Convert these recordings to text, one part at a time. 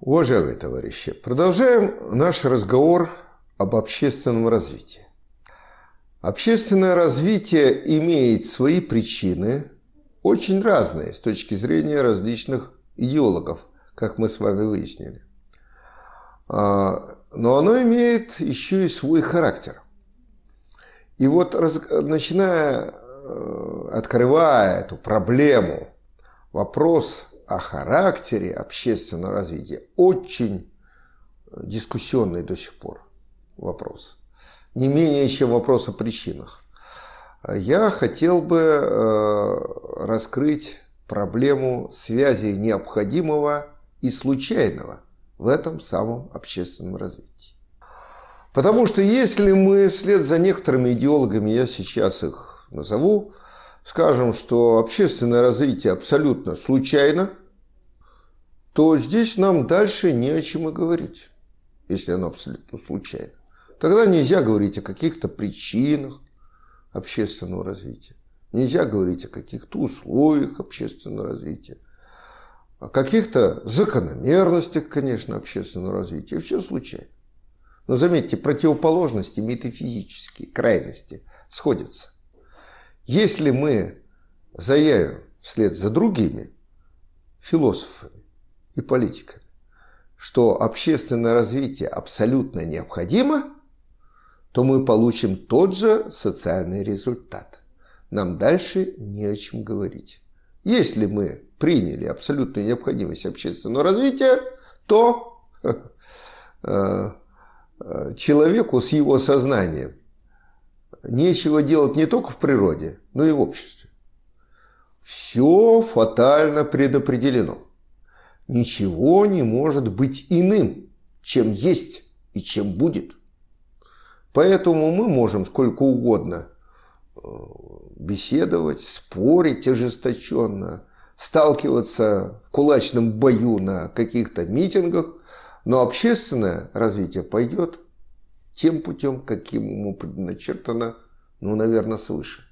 Уважаемые товарищи, продолжаем наш разговор об общественном развитии. Общественное развитие имеет свои причины, очень разные с точки зрения различных идеологов, как мы с вами выяснили. А, но оно имеет еще и свой характер. И вот начиная, э, открывая эту проблему, вопрос о характере общественного развития очень дискуссионный до сих пор вопрос. Не менее, чем вопрос о причинах. Я хотел бы э, раскрыть проблему связи необходимого и случайного в этом самом общественном развитии. Потому что если мы вслед за некоторыми идеологами, я сейчас их назову, скажем, что общественное развитие абсолютно случайно, то здесь нам дальше не о чем и говорить, если оно абсолютно случайно. Тогда нельзя говорить о каких-то причинах общественного развития. Нельзя говорить о каких-то условиях общественного развития. О каких-то закономерностях, конечно, общественного развития. Все случайно. Но заметьте, противоположности метафизические, крайности сходятся. Если мы заявим вслед за другими философами и политиками, что общественное развитие абсолютно необходимо, то мы получим тот же социальный результат. Нам дальше не о чем говорить. Если мы приняли абсолютную необходимость общественного развития, то э, э, человеку с его сознанием нечего делать не только в природе, но и в обществе. Все фатально предопределено. Ничего не может быть иным, чем есть и чем будет. Поэтому мы можем сколько угодно э, беседовать, спорить ожесточенно, сталкиваться в кулачном бою на каких-то митингах, но общественное развитие пойдет тем путем, каким ему предначертано, ну, наверное, свыше.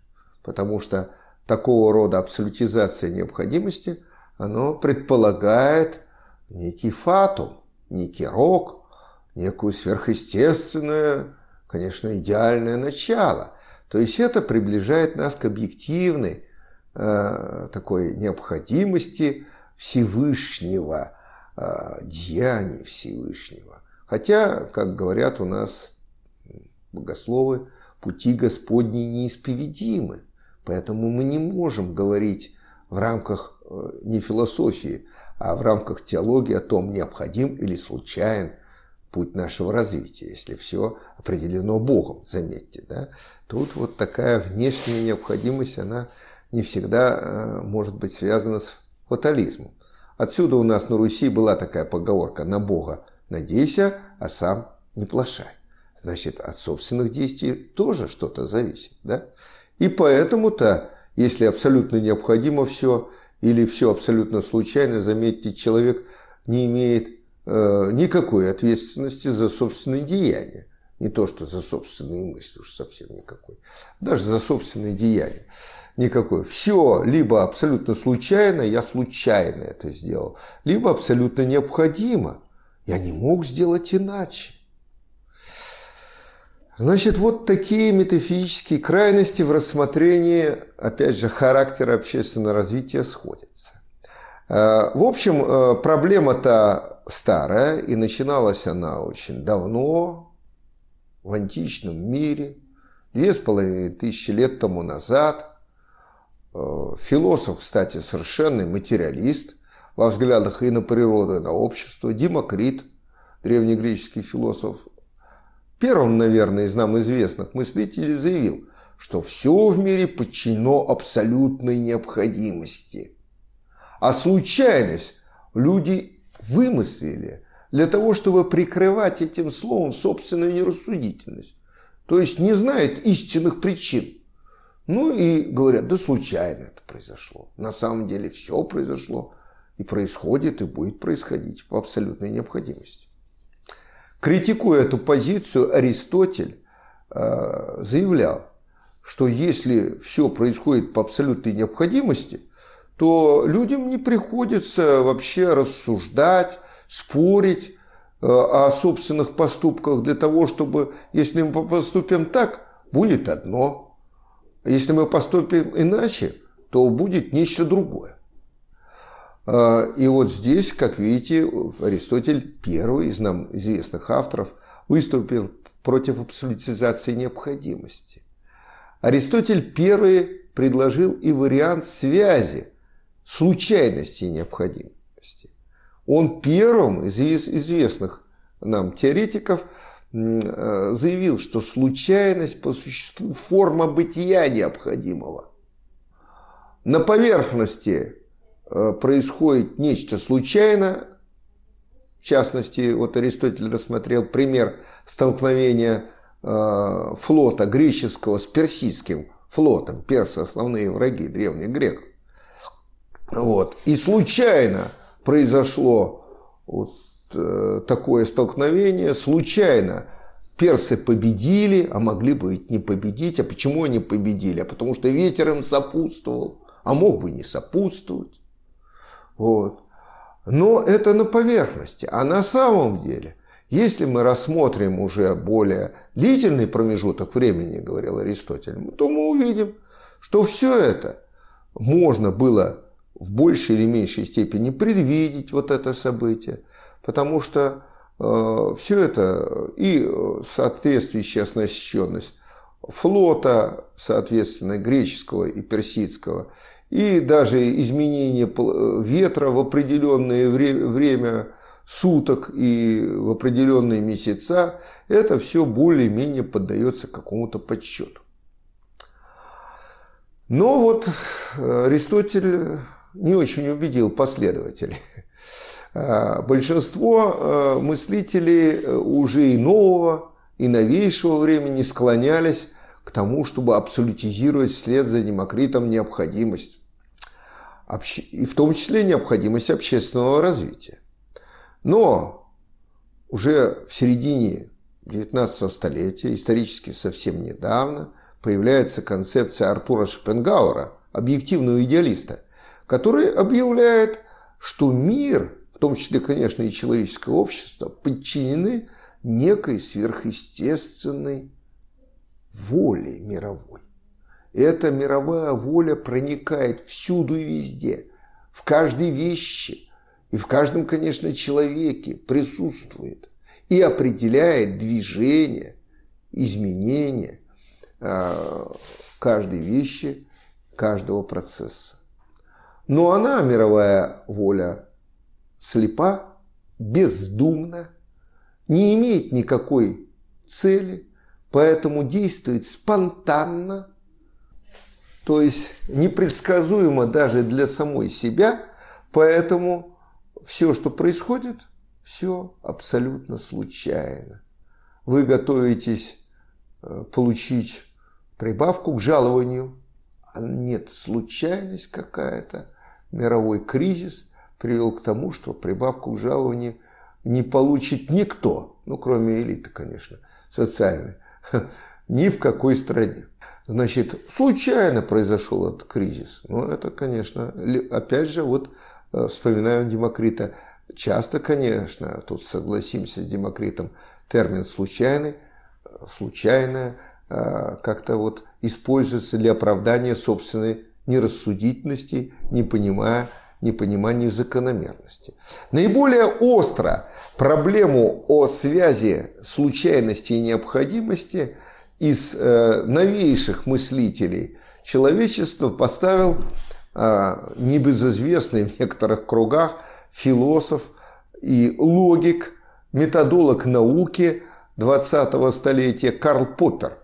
Потому что такого рода абсолютизация необходимости, оно предполагает некий фатум, некий рок, некую сверхъестественное, конечно, идеальное начало. То есть это приближает нас к объективной э, такой необходимости Всевышнего, э, деяний Всевышнего. Хотя, как говорят у нас богословы, пути Господни неисповедимы. Поэтому мы не можем говорить в рамках э, не философии, а в рамках теологии о том, необходим или случайен путь нашего развития, если все определено Богом, заметьте. Да? Тут вот такая внешняя необходимость, она не всегда э, может быть связана с фатализмом. Отсюда у нас на Руси была такая поговорка «на Бога надейся, а сам не плашай» значит, от собственных действий тоже что-то зависит. Да? И поэтому-то, если абсолютно необходимо все, или все абсолютно случайно, заметьте, человек не имеет э, никакой ответственности за собственные деяния. Не то, что за собственные мысли, уж совсем никакой. Даже за собственные деяния. Никакой. Все либо абсолютно случайно, я случайно это сделал, либо абсолютно необходимо. Я не мог сделать иначе. Значит, вот такие метафизические крайности в рассмотрении, опять же, характера общественного развития сходятся. Э, в общем, э, проблема-то старая, и начиналась она очень давно, в античном мире, две с половиной тысячи лет тому назад. Э, философ, кстати, совершенный материалист во взглядах и на природу, и на общество. Демокрит, древнегреческий философ, первым, наверное, из нам известных мыслителей заявил, что все в мире подчинено абсолютной необходимости. А случайность люди вымыслили для того, чтобы прикрывать этим словом собственную нерассудительность. То есть не знают истинных причин. Ну и говорят, да случайно это произошло. На самом деле все произошло и происходит, и будет происходить по абсолютной необходимости. Критикуя эту позицию, Аристотель э, заявлял, что если все происходит по абсолютной необходимости, то людям не приходится вообще рассуждать, спорить э, о собственных поступках для того, чтобы, если мы поступим так, будет одно. Если мы поступим иначе, то будет нечто другое. А, и вот здесь, как видите, Аристотель, первый из нам известных авторов, выступил против абсолютизации необходимости. Аристотель первый предложил и вариант связи случайности и необходимости. Он первым из известных нам теоретиков э, заявил, что случайность по существу форма бытия необходимого. На поверхности происходит нечто случайно, в частности, вот Аристотель рассмотрел пример столкновения э, флота греческого с персидским флотом. Персы – основные враги древних греков. Вот. И случайно произошло вот э, такое столкновение, случайно персы победили, а могли бы ведь не победить. А почему они победили? А потому что ветер им сопутствовал, а мог бы не сопутствовать. Вот. Но это на поверхности. А на самом деле, если мы рассмотрим уже более длительный промежуток времени, говорил Аристотель, то мы увидим, что все это можно было в большей или меньшей степени предвидеть вот это событие, потому что э, все это и соответствующая оснащенность флота, соответственно, греческого и персидского, и даже изменение ветра в определенное время суток и в определенные месяца, это все более-менее поддается какому-то подсчету. Но вот Аристотель не очень убедил последователей. А, большинство мыслителей э, уже и нового, и новейшего времени склонялись к тому, чтобы абсолютизировать вслед за Демокритом необходимость, и в том числе необходимость общественного развития. Но уже в середине 19 столетия, исторически совсем недавно, появляется концепция Артура Шопенгауэра, объективного идеалиста – который объявляет, что мир, в том числе, конечно, и человеческое общество, подчинены некой сверхъестественной воле мировой. Эта мировая воля проникает всюду и везде, в каждой вещи и в каждом, конечно, человеке присутствует и определяет движение, изменение э, каждой вещи, каждого процесса. Но она, мировая воля, слепа, бездумна, не имеет никакой цели, поэтому действует спонтанно, то есть непредсказуемо даже для самой себя, поэтому все, что происходит, все абсолютно случайно. Вы готовитесь э, получить прибавку к жалованию, а нет, случайность какая-то, мировой кризис привел к тому, что прибавку к жалованию не получит никто, ну, кроме элиты, конечно, социальной, ни в какой стране. Значит, случайно произошел этот кризис. Ну, это, конечно, опять же, вот э, вспоминаем Демокрита. Часто, конечно, тут согласимся с Демокритом, термин «случайный», «случайное» э, как-то вот используется для оправдания собственной нерассудительности, не понимая непонимания закономерности. Наиболее остро проблему о связи случайности и необходимости из э, новейших мыслителей человечества поставил э, небезызвестный в некоторых кругах философ и логик, методолог науки 20-го столетия Карл Поппер.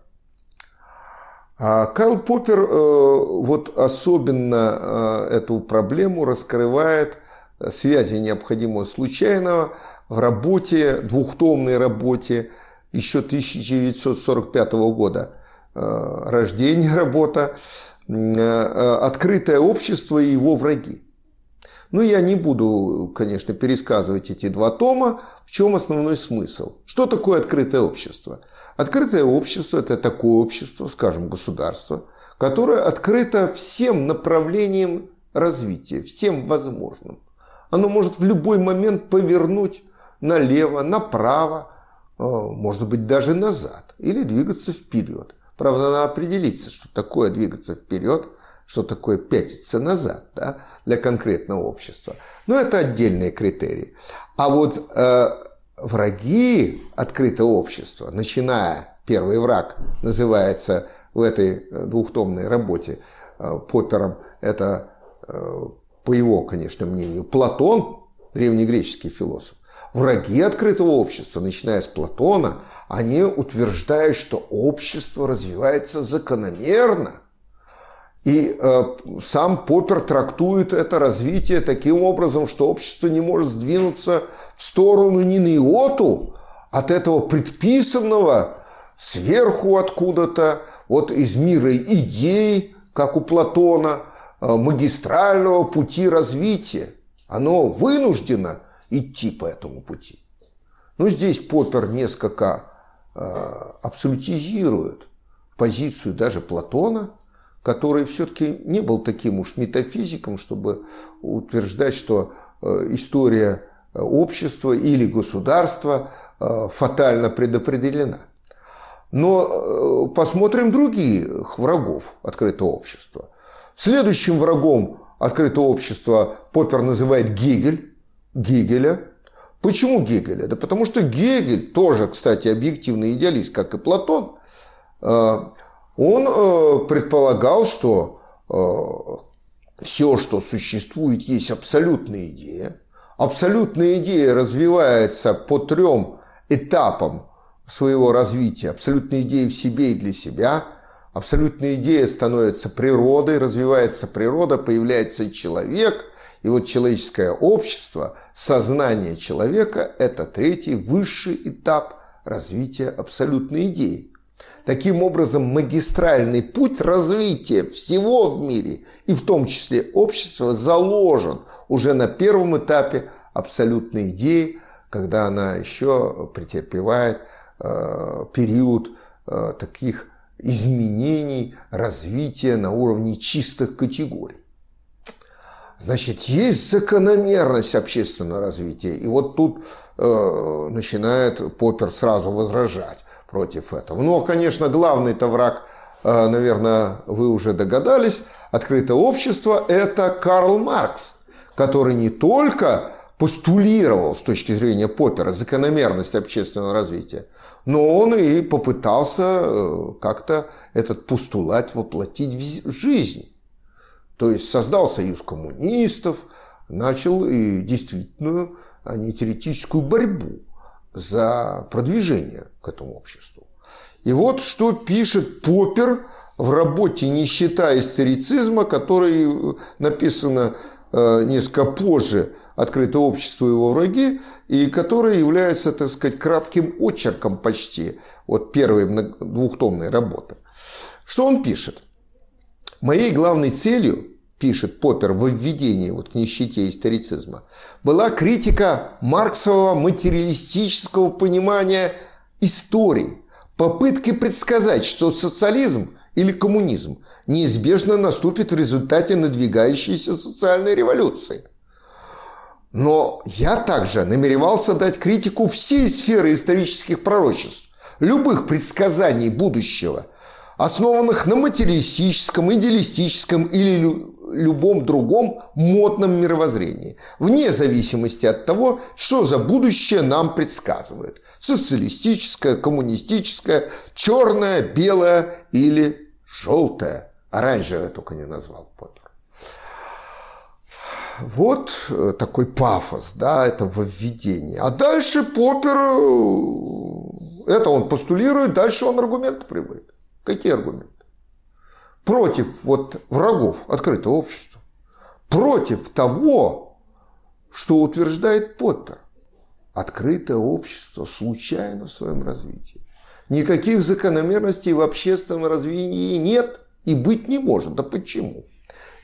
А Карл Поппер э, вот особенно э, эту проблему раскрывает э, связи необходимого случайного в работе, двухтомной работе еще 1945 года рождения работа «Открытое общество и его враги». Ну, я не буду, конечно, пересказывать эти два тома. В чем основной смысл? Что такое открытое общество? Открытое общество – это такое общество, скажем, государство, которое открыто всем направлениям развития, всем возможным. Оно может в любой момент повернуть налево, направо, э, может быть даже назад или двигаться вперед. Правда, надо определиться, что такое двигаться вперед, что такое пятиться назад да, для конкретного общества. Но это отдельные критерии. А вот э, враги открытого общества, начиная, первый враг называется в этой э, двухтомной работе э, Поппером, это, э, по его, конечно, мнению, Платон, древнегреческий философ, Враги открытого общества, начиная с Платона, они утверждают, что общество развивается закономерно. И э, сам Поппер трактует это развитие таким образом, что общество не может сдвинуться в сторону ни на иоту от этого предписанного сверху откуда-то, вот из мира идей, как у Платона, э, магистрального пути развития. Оно вынуждено идти по этому пути. Но здесь Поппер несколько э, абсолютизирует позицию даже Платона, который все-таки не был таким уж метафизиком, чтобы утверждать, что э, история э, общества или государства э, фатально предопределена. Но посмотрим других врагов открытого общества. Следующим врагом открытого общества Поппер называет Гегель, Гегеля. Почему Гегеля? Да потому что Гегель, тоже, кстати, объективный идеалист, как и Платон, он э, предполагал, что э, все, что существует, есть абсолютная идея. Абсолютная идея развивается по трем этапам своего развития. Абсолютная идея в себе и для себя. Абсолютная идея становится природой, развивается природа, появляется человек – и вот человеческое общество, сознание человека – это третий, высший этап развития абсолютной идеи. Таким образом, магистральный путь развития всего в мире, и в том числе общества, заложен уже на первом этапе абсолютной идеи, когда она еще претерпевает э, период э, таких изменений, развития на уровне чистых категорий. Значит, есть закономерность общественного развития. И вот тут э, начинает Поппер сразу возражать против этого. Но, конечно, главный-то враг, э, наверное, вы уже догадались, открытое общество – это Карл Маркс, который не только постулировал с точки зрения Поппера закономерность общественного развития, но он и попытался э, как-то этот постулат воплотить в жизнь. То есть создал союз коммунистов, начал и действительно а не теоретическую борьбу за продвижение к этому обществу. И вот что пишет Поппер в работе «Нищета историцизма», которая написана э, несколько позже «Открытое общество и его враги», и которая является, так сказать, кратким очерком почти от первой двухтомной работы. Что он пишет? Моей главной целью, пишет Поппер в введении вот к нищете историцизма, была критика марксового материалистического понимания истории, попытки предсказать, что социализм или коммунизм неизбежно наступит в результате надвигающейся социальной революции. Но я также намеревался дать критику всей сферы исторических пророчеств, любых предсказаний будущего – основанных на материалистическом, идеалистическом или любом другом модном мировоззрении, вне зависимости от того, что за будущее нам предсказывают. Социалистическое, коммунистическое, черное, белое или желтое. Оранжевое только не назвал Поппер. Вот э, такой пафос, да, это введение. А дальше Поппер, э, это он постулирует, дальше он аргументы приводит. Какие аргументы? Против вот врагов открытого общества. Против того, что утверждает Поппер. Открытое общество случайно в своем развитии. Никаких закономерностей в общественном развитии нет и быть не может. Да почему?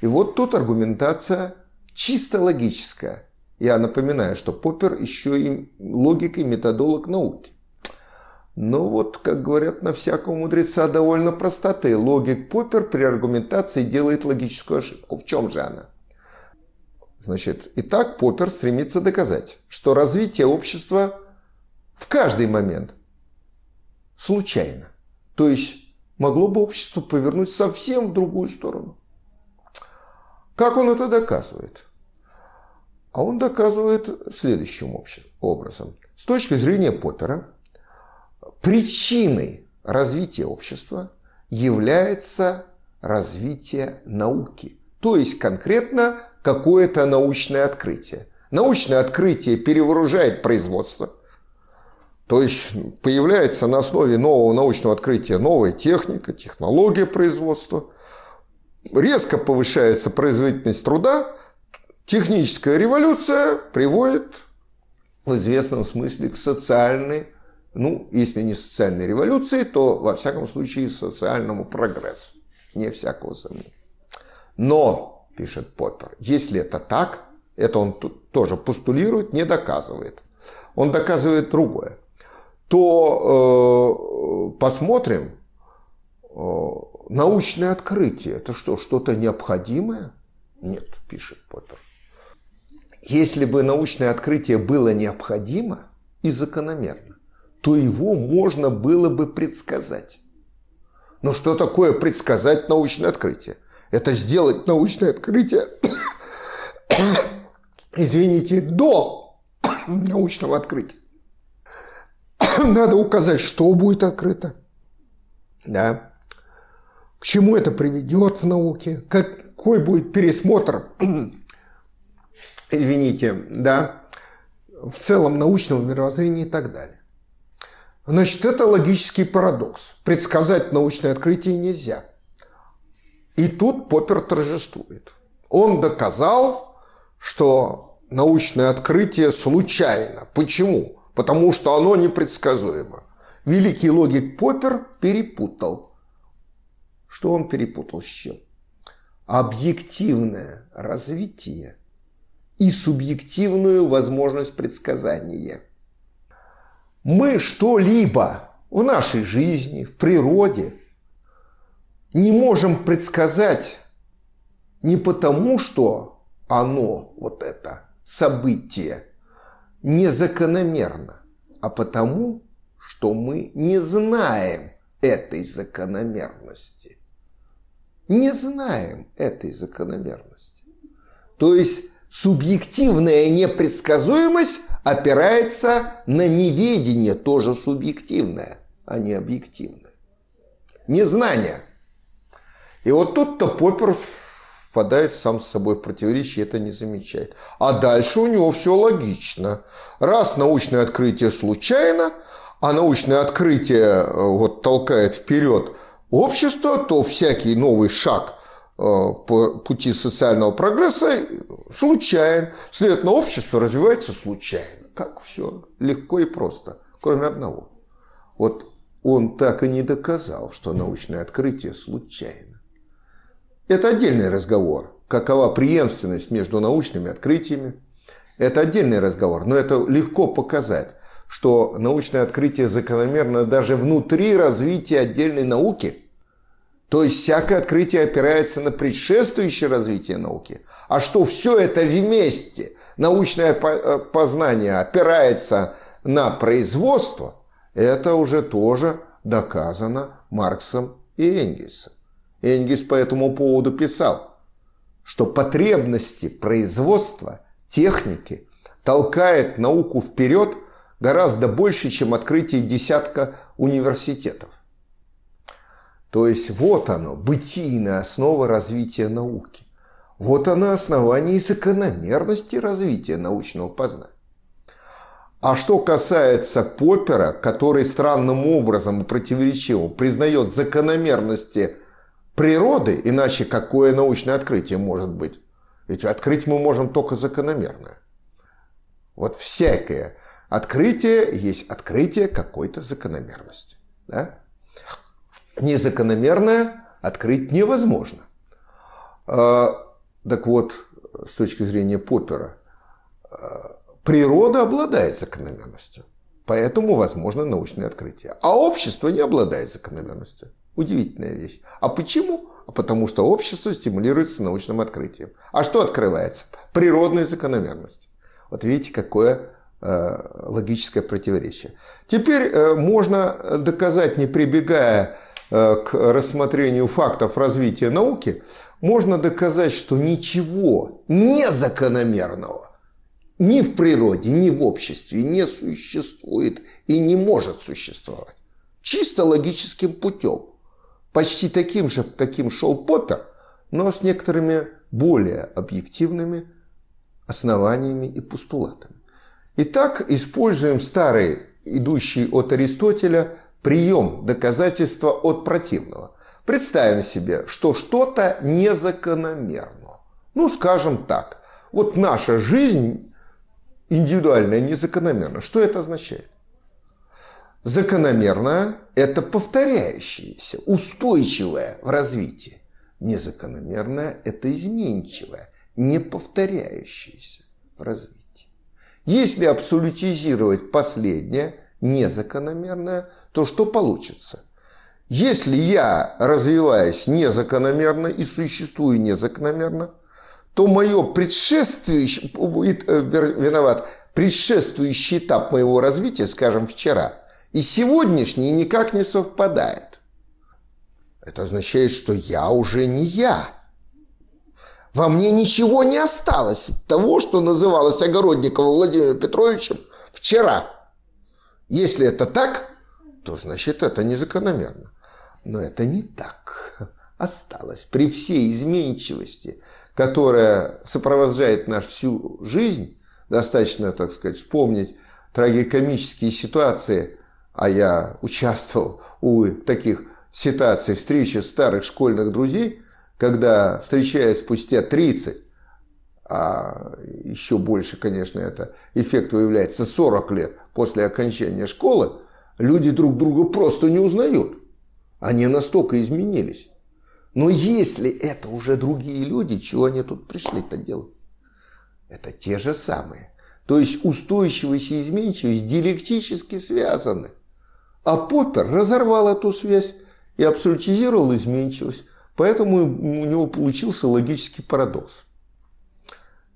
И вот тут аргументация чисто логическая. Я напоминаю, что Поппер еще и логик и методолог науки. Но вот, как говорят на всякого мудреца, довольно простоты. Логик Поппер при аргументации делает логическую ошибку. В чем же она? Значит, и так Поппер стремится доказать, что развитие общества в каждый момент случайно. То есть могло бы общество повернуть совсем в другую сторону. Как он это доказывает? А он доказывает следующим образом. С точки зрения Поппера, причиной развития общества является развитие науки. То есть конкретно какое-то научное открытие. Научное открытие перевооружает производство. То есть появляется на основе нового научного открытия новая техника, технология производства. Резко повышается производительность труда. Техническая революция приводит в известном смысле к социальной, ну, если не социальной революции, то, во всяком случае, социальному прогрессу. Не всякого сомнения. Но пишет Поппер. Если это так, это он тоже постулирует, не доказывает. Он доказывает другое. То э, посмотрим, э, научное открытие, это что, что-то необходимое? Нет, пишет Поппер. Если бы научное открытие было необходимо и закономерно, то его можно было бы предсказать. Но что такое предсказать научное открытие? это сделать научное открытие, извините, до научного открытия. Надо указать, что будет открыто, да, к чему это приведет в науке, какой будет пересмотр, извините, да, в целом научного мировоззрения и так далее. Значит, это логический парадокс. Предсказать научное открытие нельзя – и тут Поппер торжествует. Он доказал, что научное открытие случайно. Почему? Потому что оно непредсказуемо. Великий логик Поппер перепутал. Что он перепутал с чем? Объективное развитие и субъективную возможность предсказания. Мы что-либо в нашей жизни, в природе – не можем предсказать не потому, что оно, вот это событие, незакономерно, а потому, что мы не знаем этой закономерности. Не знаем этой закономерности. То есть субъективная непредсказуемость опирается на неведение, тоже субъективное, а не объективное. Незнание – и вот тут-то Поппер впадает сам с собой в противоречие, это не замечает. А дальше у него все логично. Раз научное открытие случайно, а научное открытие э, вот толкает вперед общество, то всякий новый шаг по пути социального прогресса случайен. Следовательно, общество развивается случайно. Как все легко и просто, кроме одного. Вот он так и не доказал, что научное открытие случайно. Это отдельный разговор. Какова преемственность между научными открытиями? Это отдельный разговор, но это легко показать, что научное открытие закономерно даже внутри развития отдельной науки. То есть всякое открытие опирается на предшествующее развитие науки. А что все это вместе, научное э, познание опирается на производство, это уже тоже доказано Марксом и Энгельсом. Энгельс по этому поводу писал, что потребности производства, техники толкает науку вперед гораздо больше, чем открытие десятка университетов. То есть вот оно, бытийная основа развития науки. Вот оно основание и закономерности развития научного познания. А что касается Поппера, который странным образом и противоречиво признает закономерности природы, иначе какое научное открытие может быть? Ведь открыть мы можем только закономерное. Вот всякое открытие есть открытие какой-то закономерности. Да? Незакономерное открыть невозможно. А, так вот, с точки зрения Поппера, а, природа обладает закономерностью. Поэтому возможно научное открытие. А общество не обладает закономерностью. Удивительная вещь. А почему? А потому что общество стимулируется научным открытием. А что открывается? Природные закономерности. Вот видите, какое э, логическое противоречие. Теперь э, можно доказать, не прибегая к рассмотрению фактов развития науки, можно доказать, что ничего незакономерного ни в природе, ни в обществе не существует и не может существовать. Чисто логическим путем. Почти таким же, каким шел Поппер, но с некоторыми более объективными основаниями и постулатами. Итак, используем старый, идущий от Аристотеля, прием доказательства от противного. Представим себе, что что-то незакономерно. Ну, скажем так, вот наша жизнь индивидуальная незакономерна. Что это означает? Закономерное – это повторяющееся, устойчивое в развитии. Незакономерное – это изменчивое, не повторяющееся в развитии. Если абсолютизировать последнее, незакономерное, то что получится? Если я развиваюсь незакономерно и существую незакономерно – то мое предшествующее, э, виноват, предшествующий этап моего развития, скажем, вчера, и сегодняшний никак не совпадает. Это означает, что я уже не я. Во мне ничего не осталось от того, что называлось Огородниковым Владимиром Петровичем вчера. Если это так, то значит это незакономерно. Но это не так. Осталось при всей изменчивости – которая сопровождает нашу всю жизнь, достаточно, так сказать, вспомнить трагикомические ситуации, а я участвовал у таких ситуаций встречи старых школьных друзей, когда, встречаясь спустя 30, а еще больше, конечно, это эффект выявляется 40 лет после окончания школы, люди друг друга просто не узнают. Они настолько изменились. Но если это уже другие люди, чего они тут пришли-то делать? Это те же самые. То есть устойчивость и изменчивость диалектически связаны. А Поппер разорвал эту связь и абсолютизировал изменчивость. Поэтому у него получился логический парадокс,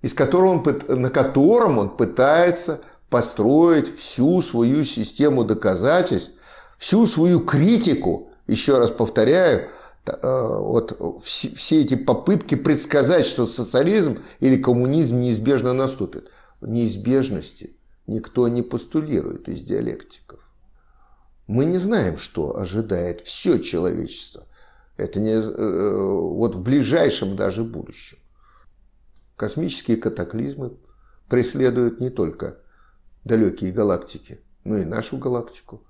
из которого он, на котором он пытается построить всю свою систему доказательств, всю свою критику, еще раз повторяю, Э, вот все эти попытки предсказать, что социализм или коммунизм неизбежно наступит. Неизбежности никто не постулирует из диалектиков. Мы не знаем, что ожидает все человечество. Это не э, вот в ближайшем даже будущем. Космические катаклизмы преследуют не только далекие галактики, но и нашу галактику.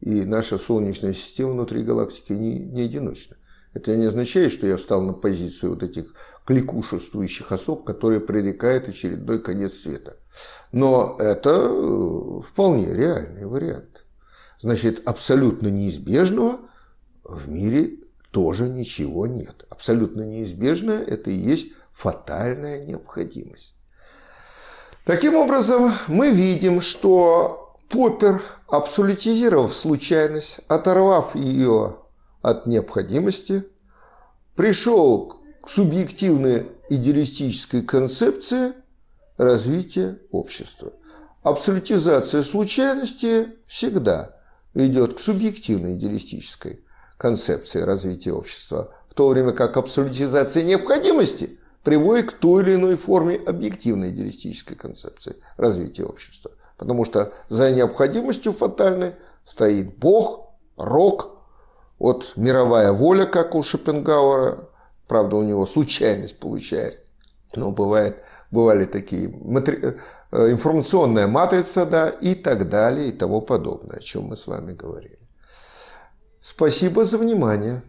И наша Солнечная система внутри галактики не, не одиночна. Это не означает, что я встал на позицию вот этих кликушествующих особ, которые пререкают очередной конец света. Но это э, вполне реальный вариант. Значит, абсолютно неизбежного в мире тоже ничего нет. Абсолютно неизбежное – это и есть фатальная необходимость. Таким образом, мы видим, что Поппер, абсолютизировав случайность, оторвав ее от необходимости, пришел к субъективной идеалистической концепции развития общества. Абсолютизация случайности всегда ведет к субъективной идеалистической концепции развития общества, в то время как абсолютизация необходимости приводит к той или иной форме объективной идеалистической концепции развития общества. Потому что за необходимостью фатальной стоит Бог, рок, от мировая воля, как у Шопенгауэра, правда, у него случайность получается, но бывает, бывали такие, матри... Э, информационная матрица, да, и так далее, и тому подобное, о чем мы с вами говорили. Спасибо за внимание.